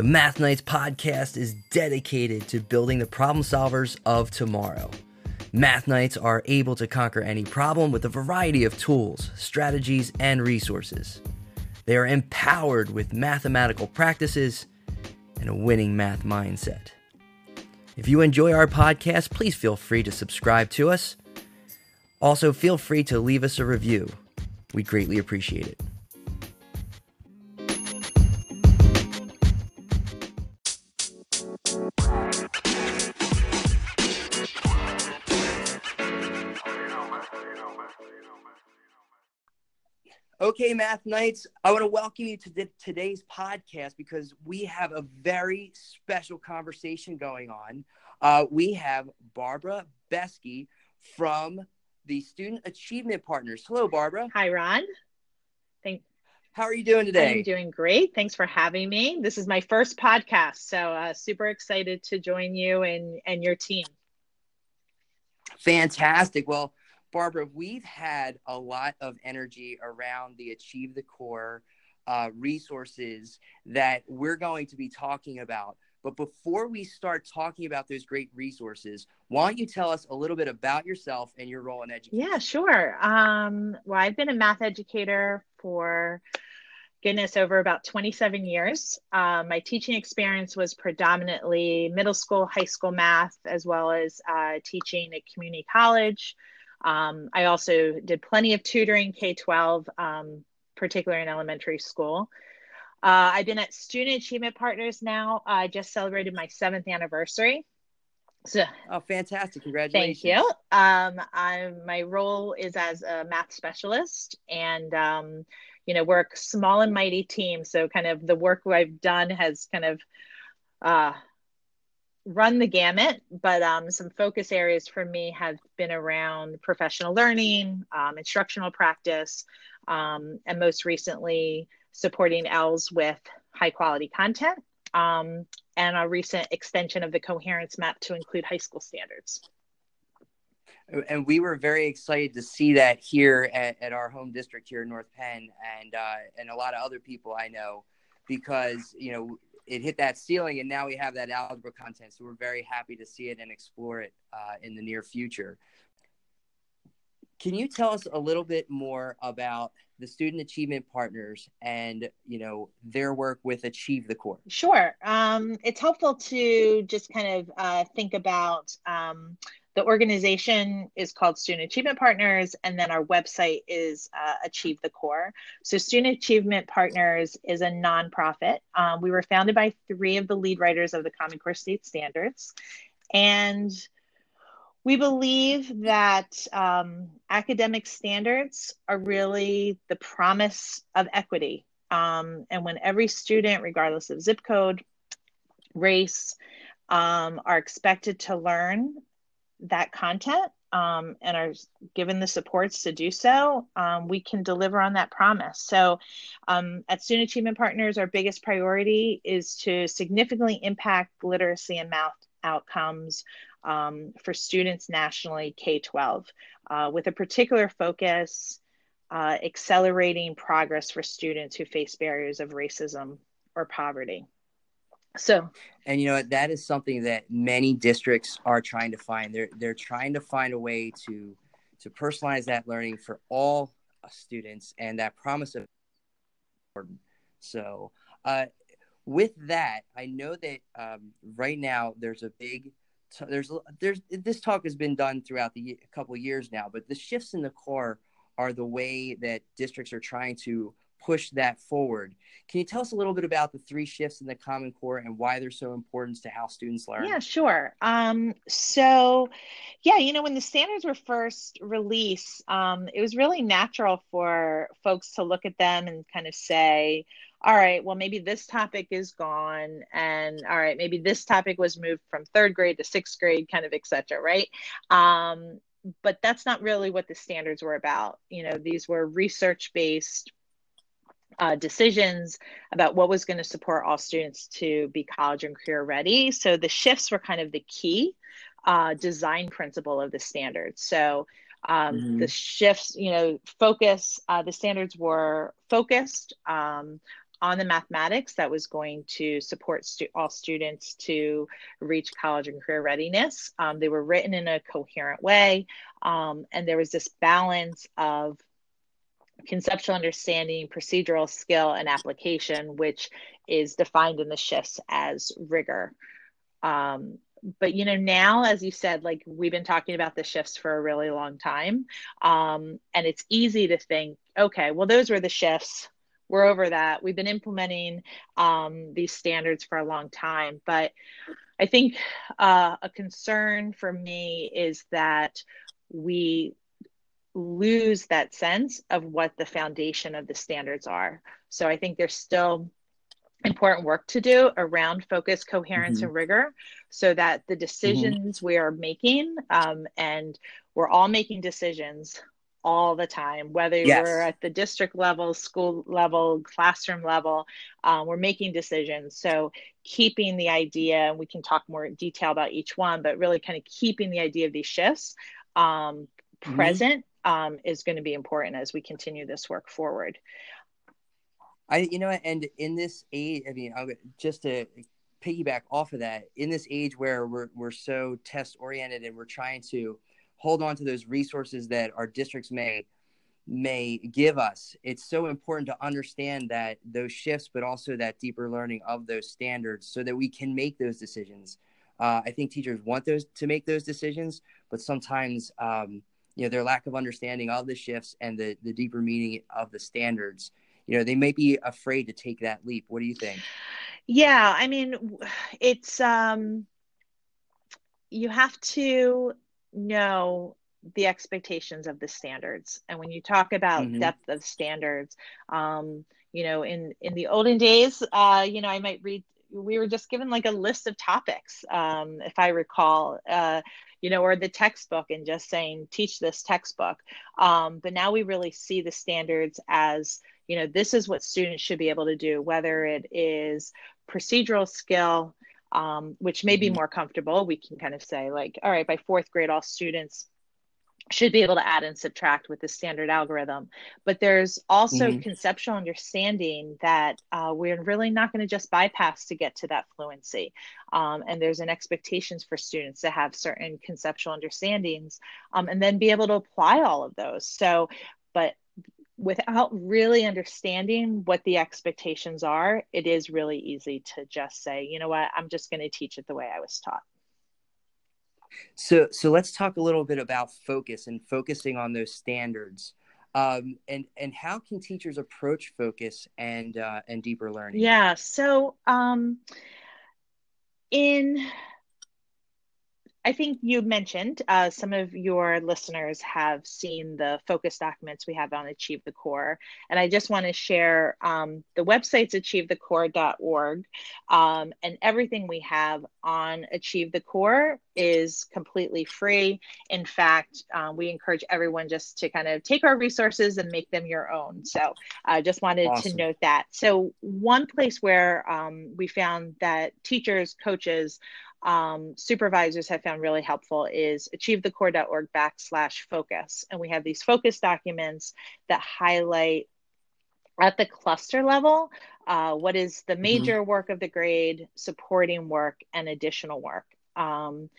The Math Knights podcast is dedicated to building the problem solvers of tomorrow. Math Knights are able to conquer any problem with a variety of tools, strategies, and resources. They are empowered with mathematical practices and a winning math mindset. If you enjoy our podcast, please feel free to subscribe to us. Also, feel free to leave us a review. We'd greatly appreciate it. Okay, Math Knights, I want to welcome you to today's podcast because we have a very special conversation going on. Uh, we have Barbara Beske from the Student Achievement Partners. Hello, Barbara. Hi, Ron. Thank. How are you doing today? I'm doing great. Thanks for having me. This is my first podcast, so uh, super excited to join you and and your team. Fantastic. Well, Barbara, we've had a lot of energy around the Achieve the Core uh, resources that we're going to be talking about. But before we start talking about those great resources, why don't you tell us a little bit about yourself and your role in education? Yeah, sure. Um, well, I've been a math educator for goodness over about 27 years. Um, my teaching experience was predominantly middle school, high school math, as well as uh, teaching at community college. Um, I also did plenty of tutoring K 12, um, particularly in elementary school. Uh, I've been at Student Achievement Partners now. I just celebrated my seventh anniversary. So, oh, fantastic! Congratulations. Thank you. Um, I'm, my role is as a math specialist, and um, you know, work small and mighty team. So, kind of the work I've done has kind of uh, run the gamut, but um, some focus areas for me have been around professional learning, um, instructional practice, um, and most recently supporting ELLs with high quality content, um, and a recent extension of the coherence map to include high school standards. And we were very excited to see that here at, at our home district here in North Penn, and uh, and a lot of other people I know, because you know it hit that ceiling, and now we have that algebra content. So we're very happy to see it and explore it uh, in the near future. Can you tell us a little bit more about the student achievement partners and you know their work with Achieve the Core? Sure. Um, it's helpful to just kind of uh, think about um, the organization is called Student Achievement Partners, and then our website is uh, Achieve the Core. So, Student Achievement Partners is a nonprofit. Um, we were founded by three of the lead writers of the Common Core State Standards. And we believe that um, academic standards are really the promise of equity. Um, and when every student, regardless of zip code, race, um, are expected to learn that content um, and are given the supports to do so, um, we can deliver on that promise. So, um, at Student Achievement Partners, our biggest priority is to significantly impact literacy and math outcomes um, for students nationally K 12, uh, with a particular focus uh, accelerating progress for students who face barriers of racism or poverty. So, and you know that is something that many districts are trying to find. They're they're trying to find a way to to personalize that learning for all students, and that promise of important. So, uh, with that, I know that um, right now there's a big there's there's this talk has been done throughout the couple years now, but the shifts in the core are the way that districts are trying to push that forward. Can you tell us a little bit about the three shifts in the Common Core and why they're so important to how students learn? Yeah, sure. Um, so, yeah, you know, when the standards were first released, um, it was really natural for folks to look at them and kind of say, all right, well, maybe this topic is gone, and all right, maybe this topic was moved from third grade to sixth grade, kind of, et cetera, right? Um, but that's not really what the standards were about. You know, these were research based uh, decisions about what was going to support all students to be college and career ready. So the shifts were kind of the key uh, design principle of the standards. So um, mm-hmm. the shifts, you know, focus, uh, the standards were focused um, on the mathematics that was going to support stu- all students to reach college and career readiness. Um, they were written in a coherent way, um, and there was this balance of conceptual understanding, procedural skill, and application, which is defined in the shifts as rigor. Um, but you know now as you said like we've been talking about the shifts for a really long time. Um, and it's easy to think okay well those were the shifts. We're over that. We've been implementing um, these standards for a long time. But i think uh, a concern for me is that we lose that sense of what the foundation of the standards are so i think there's still important work to do around focus, coherence, mm-hmm. and rigor so that the decisions mm-hmm. we are making, um, and we're all making decisions all the time, whether yes. we're at the district level, school level, classroom level, um, we're making decisions. So, keeping the idea, and we can talk more in detail about each one, but really kind of keeping the idea of these shifts um, mm-hmm. present um, is going to be important as we continue this work forward. I, you know, and in this age, I mean, just to piggyback off of that, in this age where we're we're so test oriented and we're trying to hold on to those resources that our districts may may give us, it's so important to understand that those shifts, but also that deeper learning of those standards, so that we can make those decisions. Uh, I think teachers want those to make those decisions, but sometimes, um, you know, their lack of understanding of the shifts and the the deeper meaning of the standards you know they may be afraid to take that leap. What do you think? Yeah i mean it's um you have to know the expectations of the standards. And when you talk about mm-hmm. depth of standards um you know in in the olden days uh you know i might read we were just given like a list of topics um if i recall uh you know or the textbook and just saying teach this textbook um but now we really see the standards as you know this is what students should be able to do whether it is procedural skill um, which may be mm-hmm. more comfortable we can kind of say like all right by fourth grade all students should be able to add and subtract with the standard algorithm. But there's also mm-hmm. conceptual understanding that uh, we're really not going to just bypass to get to that fluency. Um, and there's an expectations for students to have certain conceptual understandings um, and then be able to apply all of those. So, but without really understanding what the expectations are, it is really easy to just say, you know what, I'm just going to teach it the way I was taught. So, so let's talk a little bit about focus and focusing on those standards, um, and and how can teachers approach focus and uh, and deeper learning? Yeah. So, um, in I think you mentioned uh, some of your listeners have seen the focus documents we have on Achieve the Core. And I just want to share um, the website's achievethecore.org. Um, and everything we have on Achieve the Core is completely free. In fact, uh, we encourage everyone just to kind of take our resources and make them your own. So I just wanted awesome. to note that. So, one place where um, we found that teachers, coaches, um, supervisors have found really helpful is achievethecore.org backslash focus. And we have these focus documents that highlight at the cluster level uh, what is the mm-hmm. major mm-hmm. work of the grade, supporting work, and additional work. Um,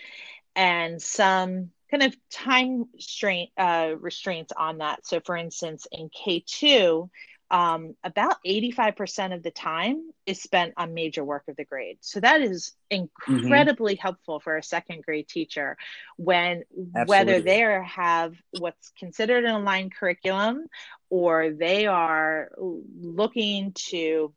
and some kind of time strain, uh, restraints on that. So, for instance, in K2, um, about 85% of the time is spent on major work of the grade. So that is incredibly mm-hmm. helpful for a second grade teacher when Absolutely. whether they have what's considered an aligned curriculum or they are looking to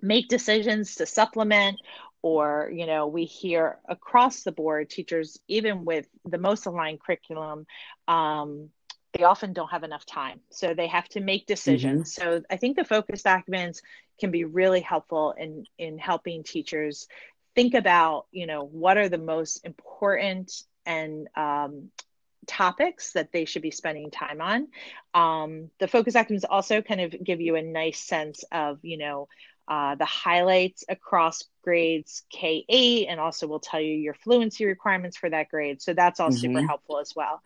make decisions to supplement or you know we hear across the board teachers even with the most aligned curriculum um, they often don't have enough time. So they have to make decisions. Mm-hmm. So I think the focus documents can be really helpful in in helping teachers think about, you know, what are the most important and um, topics that they should be spending time on. Um, the focus documents also kind of give you a nice sense of, you know, uh, the highlights across grades K8 and also will tell you your fluency requirements for that grade. So that's all mm-hmm. super helpful as well.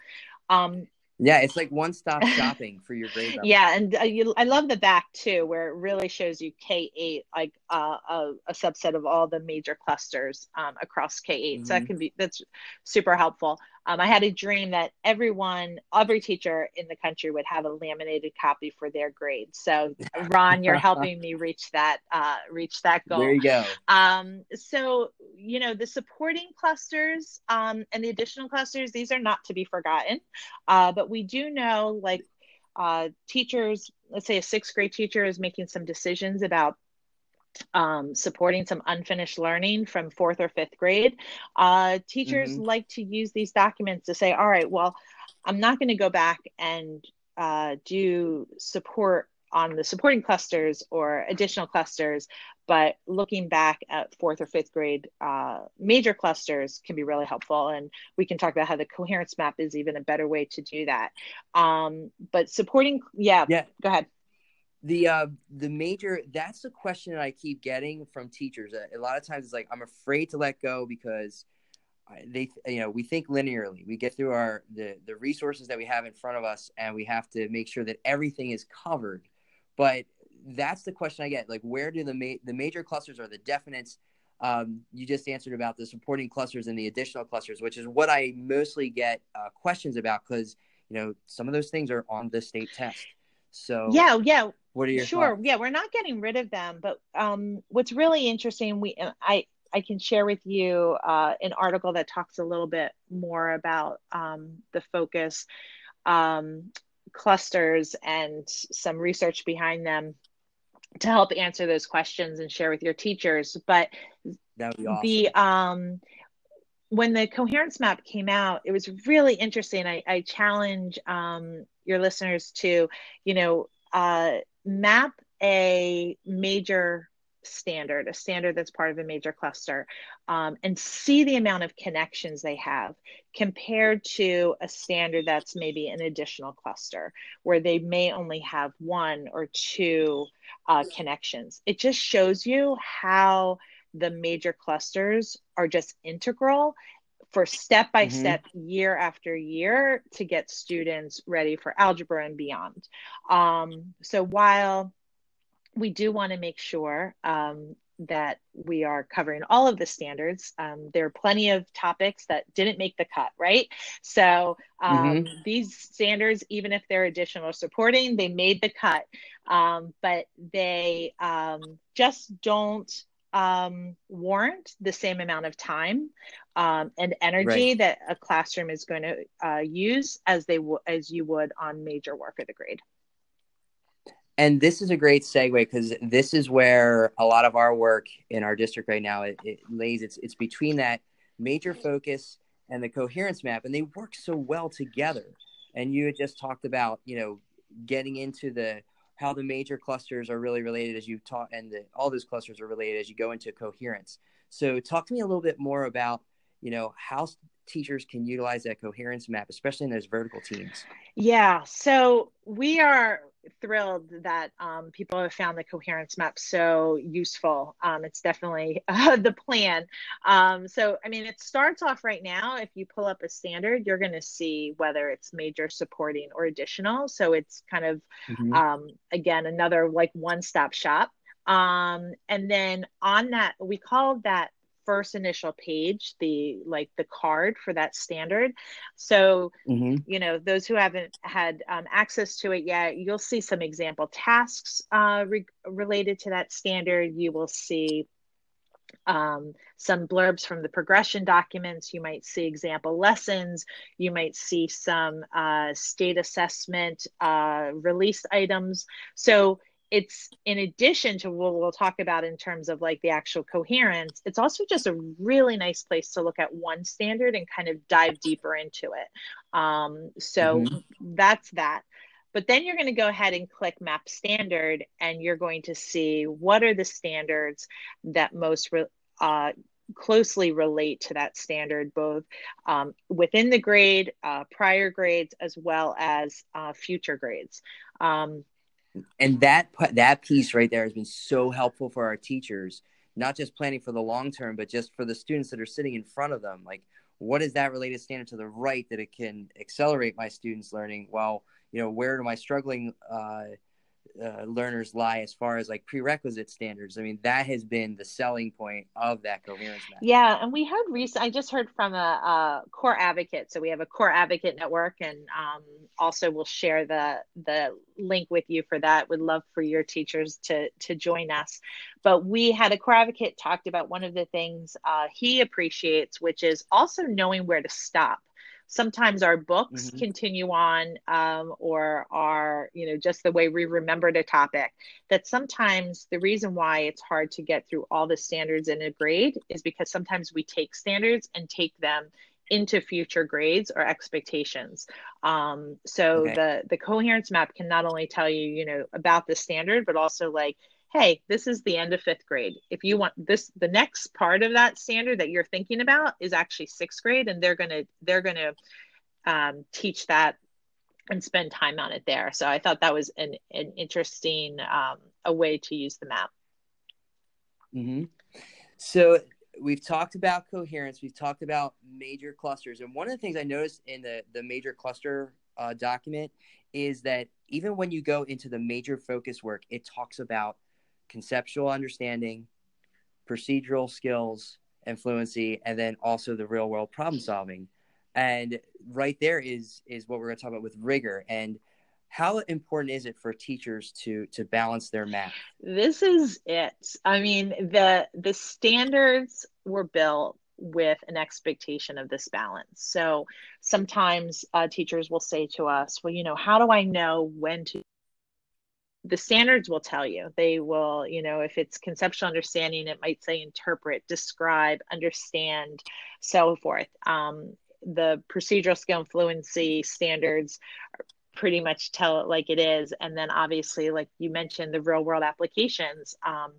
Um, Yeah, it's like one stop shopping for your grade. yeah, and uh, you, I love the back too, where it really shows you K eight, like uh, a, a, subset of all the major clusters um, across K 8 mm-hmm. So that mm-hmm. can be that's super helpful. Um, I had a dream that everyone, every teacher in the country would have a laminated copy for their grade. So, Ron, you're helping me reach that uh, reach that goal. There you go. Um, so, you know, the supporting clusters um, and the additional clusters; these are not to be forgotten. Uh, but we do know, like, uh, teachers. Let's say a sixth grade teacher is making some decisions about um, supporting some unfinished learning from fourth or fifth grade, uh, teachers mm-hmm. like to use these documents to say, all right, well, I'm not going to go back and uh, do support on the supporting clusters or additional clusters, but looking back at fourth or fifth grade uh, major clusters can be really helpful. And we can talk about how the coherence map is even a better way to do that. Um, but supporting, yeah, yeah, go ahead the uh the major that's the question that i keep getting from teachers a, lot of times it's like i'm afraid to let go because they you know we think linearly. We get through our the the resources that we have in front of us and we have to make sure that everything is covered. But that's the question i get like where do the ma- the major clusters or the definites um, you just answered about the supporting clusters and the additional clusters which is what i mostly get uh, questions about because you know some of those things are on the state test. So yeah yeah what are your sure? Thoughts? Yeah, we're not getting rid of them, but um, what's really interesting, we I I can share with you uh, an article that talks a little bit more about um, the focus um, clusters and some research behind them to help answer those questions and share with your teachers. But awesome. the um, when the coherence map came out, it was really interesting. I, I challenge um, your listeners to, you know, uh, map a major standard, a standard that's part of a major cluster, um, and see the amount of connections they have compared to a standard that's maybe an additional cluster where they may only have one or two uh, connections. It just shows you how the major clusters are just integral for step by step, year after year, to get students ready for algebra and beyond. Um, so while we do want to make sure um, that we are covering all of the standards. Um, there are plenty of topics that didn't make the cut, right? So um, mm-hmm. these standards, even if they're additional supporting, they made the cut, um, but they um, just don't um, warrant the same amount of time um, and energy right. that a classroom is going to uh, use as they w- as you would on major work of the grade. And this is a great segue because this is where a lot of our work in our district right now it, it lays. It's it's between that major focus and the coherence map, and they work so well together. And you had just talked about you know getting into the how the major clusters are really related as you taught, and the, all those clusters are related as you go into coherence. So, talk to me a little bit more about you know how teachers can utilize that coherence map, especially in those vertical teams. Yeah, so we are thrilled that um, people have found the coherence map so useful. Um, it's definitely uh, the plan. Um, so, I mean, it starts off right now. If you pull up a standard, you're going to see whether it's major supporting or additional. So it's kind of, mm-hmm. Um, again, another like one stop shop. Um, and then on that, we call that first initial page the like the card for that standard so mm-hmm. you know those who haven't had um, access to it yet you'll see some example tasks uh, re- related to that standard you will see um, some blurbs from the progression documents. You might see example lessons. You might see some uh, state assessment uh, release items. So it's in addition to what we'll talk about in terms of like the actual coherence it's also just a really nice place to look at one standard and kind of dive deeper into it. Um, so mm-hmm. that's that. But then you're going to go ahead and click map standard and you're going to see what are the standards that most re- uh, closely relate to that standard both um, within the grade uh, prior grades as well as uh, future grades. Um, and that that piece right there has been so helpful for our teachers not just planning for the long term but just for the students that are sitting in front of them. Like what is that related standard to the right that it can accelerate my students learning? Well you know where am i struggling uh, uh, learners lie as far as like prerequisite standards. I mean, that has been the selling point of that coherence map. Yeah, and we heard recent. I just heard from a, a, core advocate. So we have a core advocate network, and um, also we'll share the the link with you for that. Would love for your teachers to to join us. But we had a core advocate talked about one of the things uh, he appreciates, which is also knowing where to stop sometimes our books mm-hmm. continue on um, or are you know just the way we remembered a topic that sometimes the reason why it's hard to get through all the standards in a grade is because sometimes we take standards and take them into future grades or expectations. Um, so okay. the the coherence map can not only tell you, you know, about the standard, but also like hey, this is the end of fifth grade. If you want this, the next part of that standard that you're thinking about is actually sixth grade, and they're gonna they're gonna um, teach that and spend time on it there. So I thought that was an an interesting um, a way to use the map. Mm-hmm. So we've talked about coherence. We've talked about major clusters, and one of the things I noticed in the the major cluster uh, document is that even when you go into the major focus work, it talks about conceptual understanding, procedural skills and fluency, and then also the real world problem solving. And right there is is what we're going to talk about with rigor and how important is it for teachers to to balance their math? This is it. I mean the the standards were built with an expectation of this balance. So sometimes uh, teachers will say to us well you know how do i know when to the standards will tell you. They will you know if it's conceptual understanding it might say interpret describe understand so forth. Um, the procedural skill and fluency standards pretty much tell it like it is. And then obviously like you mentioned the real world applications um,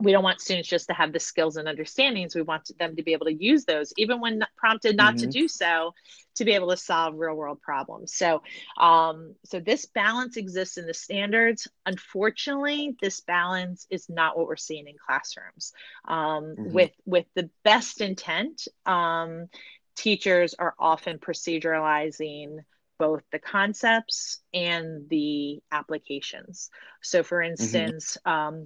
we don't want students just to have the skills and understandings. We want them to be able to use those, even when prompted not mm-hmm. to do so, to be able to solve real world problems. So, um, so this balance exists in the standards. Unfortunately, this balance is not what we're seeing in classrooms. Um, mm-hmm. With with the best intent, um, teachers are often proceduralizing both the concepts and the applications. So, for mm-hmm. instance. Mm-hmm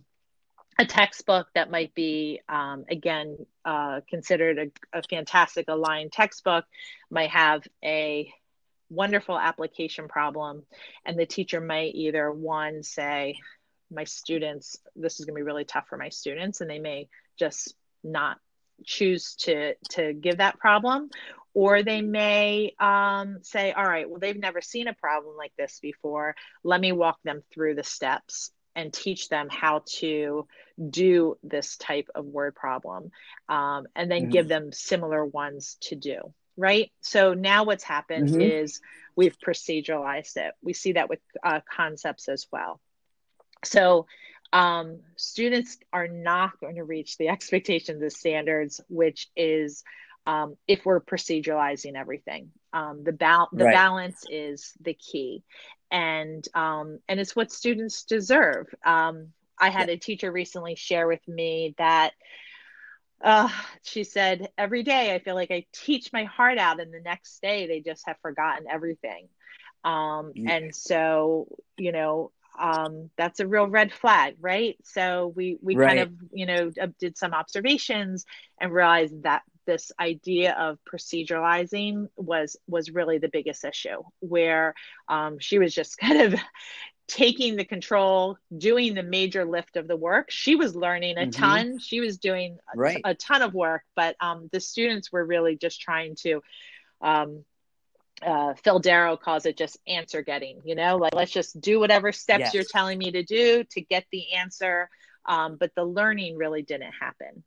a textbook that might be um, again uh, considered a, a, fantastic aligned textbook might have a wonderful application problem and the teacher might either one say my students this is going to be really tough for my students and they may just not choose to to give that problem or they may um, say all right well they've never seen a problem like this before. Let me walk them through the steps and teach them how to do this type of word problem um, and then mm-hmm. give them similar ones to do right so now what's happened mm-hmm. is we've proceduralized it we see that with uh, concepts as well so um, students are not going to reach the expectations of standards which is um, if we're proceduralizing everything um, the, ba- the right. balance is the key and um, and it's what students deserve. Um, I had a teacher recently share with me that uh, she said every day I feel like I teach my heart out, and the next day they just have forgotten everything. Um, yeah. And so you know um, that's a real red flag, right? So we we right. kind of you know did some observations and realized that this idea of proceduralizing was was really the biggest issue where um, she was just kind of taking the control doing the major lift of the work she was learning a mm-hmm. ton she was doing a, right. a ton of work but um, the students were really just trying to um, uh, Phil Daro calls it just answer getting, you know, like let's just do whatever steps yes. you're telling me to do to get the answer. Um, but the learning really didn't happen.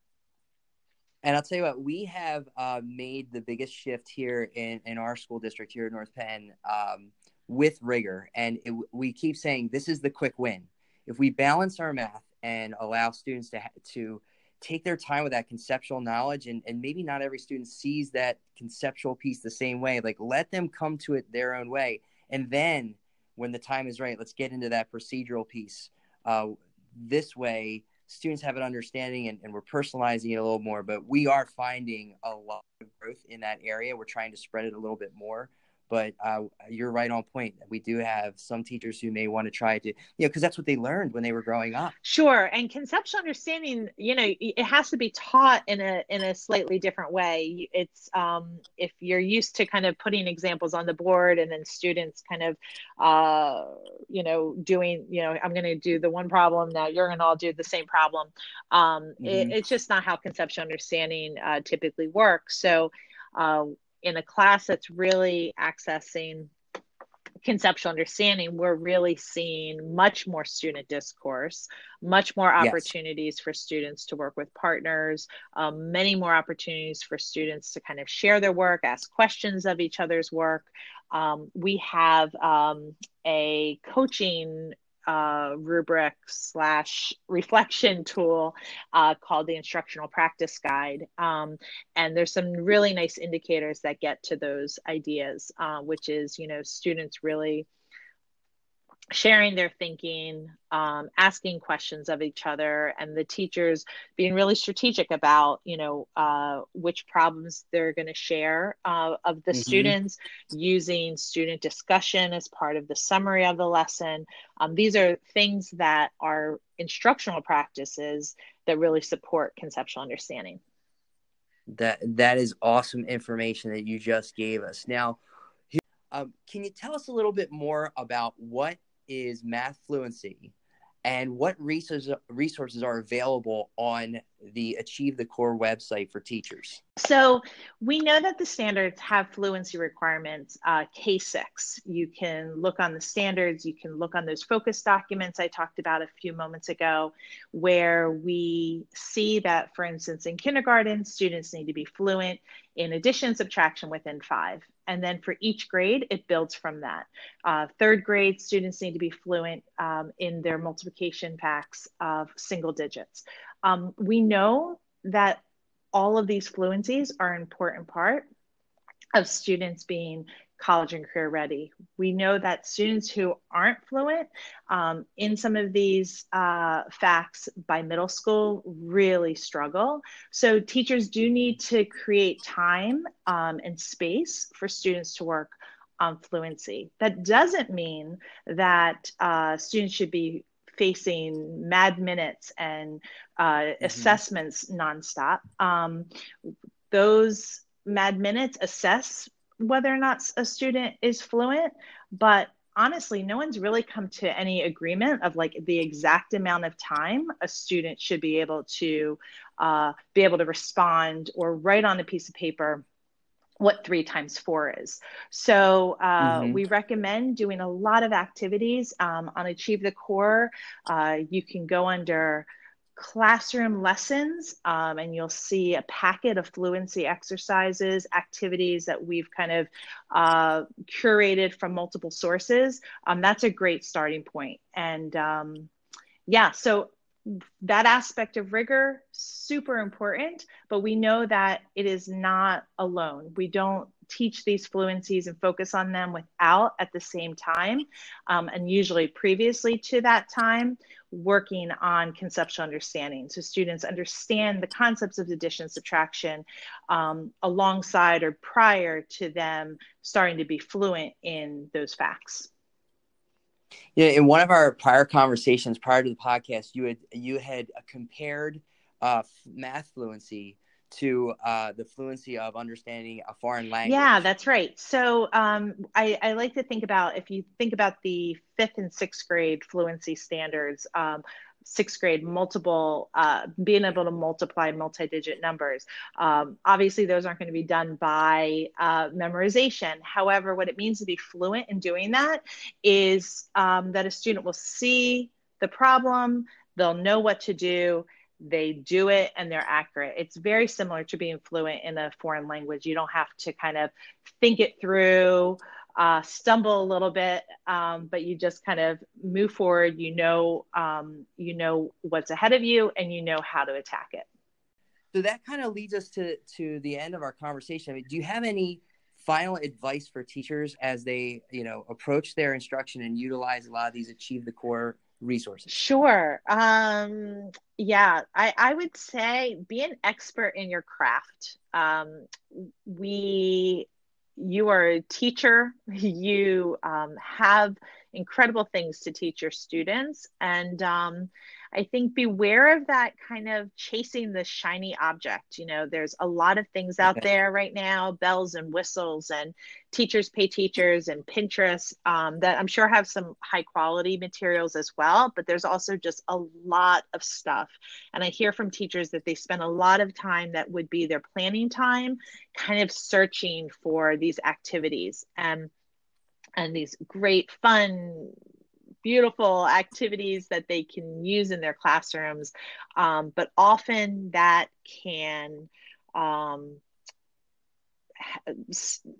And I'll tell you what, we have uh, made the biggest shift here in, in our school district here in North Penn um, with rigor. And it, we keep saying this is the quick win. If we balance our math and allow students to, to take their time with that conceptual knowledge, and, and maybe not every student sees that conceptual piece the same way, like let them come to it their own way. And then when the time is right, let's get into that procedural piece. Uh, this way, students have an understanding and, and we're personalizing it a little more. But we are finding a lot of growth in that area. We're trying to spread it a little bit more but uh, you're right on point. We do have some teachers who may want to try to, you know, because that's what they learned when they were growing up. Sure, and conceptual understanding, you know, it has to be taught in a in a slightly different way. It's um, if you're used to kind of putting examples on the board and then students kind of, uh, you know, doing, you know, I'm going to do the one problem now, you're going to all do the same problem. Um, mm-hmm. it, it's just not how conceptual understanding uh, typically works. So. Uh, in a class that's really accessing conceptual understanding, we're really seeing much more student discourse, much more opportunities yes. for students to work with partners, um, many more opportunities for students to kind of share their work, ask questions of each other's work. Um, we have um, a coaching uh, rubric slash reflection tool uh, called the Instructional Practice Guide. Um, and there's some really nice indicators that get to those ideas, uh, which is, you know, students really sharing their thinking, um, asking questions of each other, and the teachers being really strategic about, you know, uh, which problems they're going to share uh, of the mm-hmm. students, using student discussion as part of the summary of the lesson. Um, these are things that are instructional practices that really support conceptual understanding. That that is awesome information that you just gave us. Now, um, can you tell us a little bit more about what is math fluency and what resources resources are available on the Achieve the Core website for teachers? So we know that the standards have fluency requirements. Uh, K6, you can look on the standards, you can look on those focus documents I talked about a few moments ago, where we see that, for instance, in kindergarten, students need to be fluent in addition, subtraction within five. And then for each grade, it builds from that. Uh, third grade students need to be fluent um, in their multiplication packs of single digits. Um, we know that all of these fluencies are an important part of students being college and career ready. We know that students who aren't fluent um, in some of these uh, facts by middle school really struggle. So teachers do need to create time um, and space for students to work on fluency. That doesn't mean that uh, students should be facing mad minutes and uh, mm-hmm. assessments nonstop. Um, those mad minutes assess whether or not a student is fluent, but honestly, no one's really come to any agreement of like the exact amount of time a student should be able to uh, be able to respond or write on a piece of paper what three times four is. So uh, mm-hmm. we recommend doing a lot of activities um, on Achieve the Core. Uh, you can go under classroom lessons um, and you'll see a packet of fluency exercises activities that we've kind of uh, curated from multiple sources. Um, that's a great starting point. And um, yeah so that aspect of rigor super important but we know that it is not alone. We don't teach these fluencies and focus on them without at the same time um, and usually previously to that time working on conceptual understanding. So students understand the concepts of addition subtraction um, alongside or prior to them starting to be fluent in those facts. Yeah in one of our prior conversations prior to the podcast you had you had compared uh, math fluency to uh, the fluency of understanding a foreign language. Yeah, that's right. So um, I, I, like to think about if you think about the fifth and sixth grade fluency standards. Um, sixth grade multiple uh, being able to multiply multi-digit numbers um, obviously those aren't going to be done by uh, memorization however what it means to be fluent in doing that is um, that a student will see the problem they'll know what to do they do it and they're accurate. It's very similar to being fluent in a foreign language. You don't have to kind of think it through, uh, stumble a little bit, um, but you just kind of move forward. You know, um, you know what's ahead of you, and you know how to attack it. So that kind of leads us to to the end of our conversation. I mean, do you have any final advice for teachers as they, you know, approach their instruction and utilize a lot of these achieve the core resources? Sure. Um, yeah, I, I would say be an expert in your craft. Um, we, you are a teacher. You um, have incredible things to teach your students, and um, I think beware of that kind of chasing the shiny object. You know, there's a lot of things out okay. there right now, bells and whistles, and teachers pay teachers and Pinterest um, that I'm sure have some high quality materials as well. But there's also just a lot of stuff. And I hear from teachers that they spend a lot of time that would be their planning time kind of searching for these activities and and these great fun beautiful activities that they can use in their classrooms. Um, but often that can um,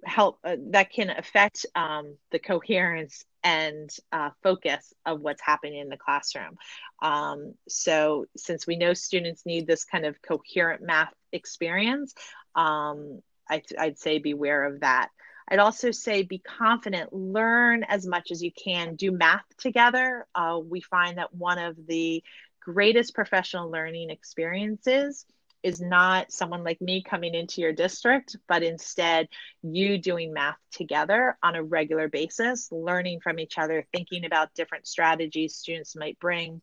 help, uh, that can affect um, the coherence and uh, focus of what's happening in the classroom. Um, so, since we know students need this kind of coherent math experience, um, I, I'd say beware of that. I'd also say be confident, learn as much as you can, do math together. Uh, we find that one of the greatest professional learning experiences is not someone like me coming into your district, but instead you doing math together on a regular basis, learning from each other, thinking about different strategies students might bring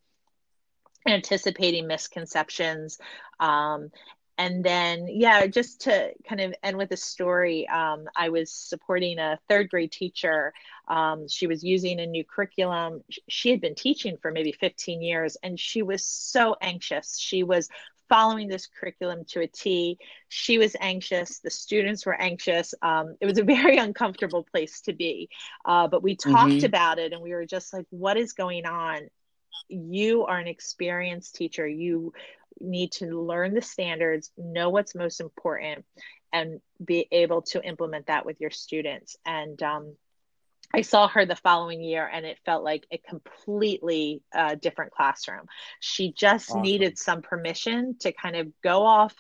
anticipating misconceptions um, and then yeah just to kind of end with a story um, i was supporting a third grade teacher. Um, she was using a new curriculum. She had been teaching for maybe 15 years and she was so anxious. She was following this curriculum to a t. She was anxious. The students were anxious. Um, it was a very uncomfortable place to be. Uh, but we talked mm-hmm. about it and we were just like what is going on? You are an experienced teacher. You need to learn the standards, know what's most important, and be able to implement that with your students. And um, I saw her the following year, and it felt like a completely uh, different classroom. She just awesome. needed some permission to kind of go off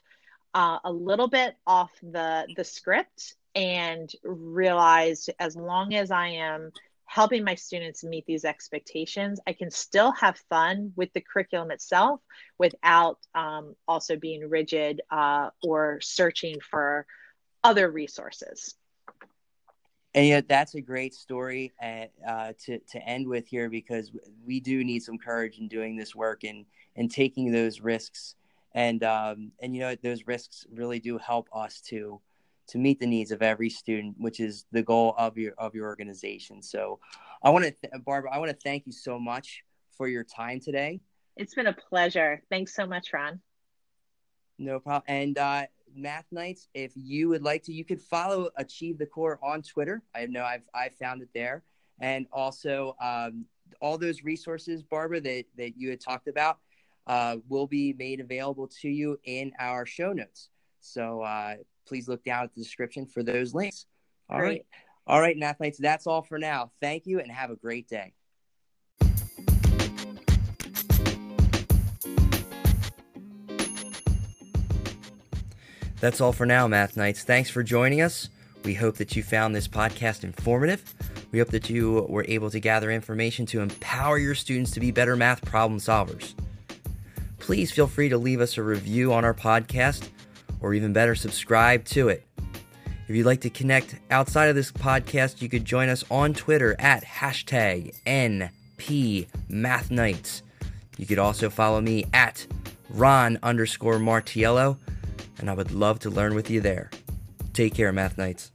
uh, a little bit off the the script and realized as long as I am helping my students meet these expectations. I can still have fun with the curriculum itself without um, also being rigid uh, or searching for other resources. And yet, that's a great story uh, to to end with here because we do need some courage in doing this work and and taking those risks. And um, and you know those risks really do help us to to meet the needs of every student, which is the goal of your of your organization. So, I want to, th- Barbara, I want to thank you so much for your time today. It's been a pleasure. Thanks so much, Ron. No problem. And uh, Math Knights, if you would like to, you could follow Achieve the Core on Twitter. I know I've I found it there, and also um, all those resources, Barbara, that that you had talked about. Uh, will be made available to you in our show notes. So uh, please look down at the description for those links. All great. right, All right, athletes, that's all for now. Thank you and have a great day. That's all for now, Math Knights. Thanks for joining us. We hope that you found this podcast informative. We hope that you were able to gather information to empower your students to be better math problem solvers. Please feel free to leave us a review on our podcast or even better, subscribe to it. If you'd like to connect outside of this podcast, you could join us on Twitter at hashtag NPMathKnights. You could also follow me at Ron underscore Martiello, and I would love to learn with you there. Take care, Math Knights.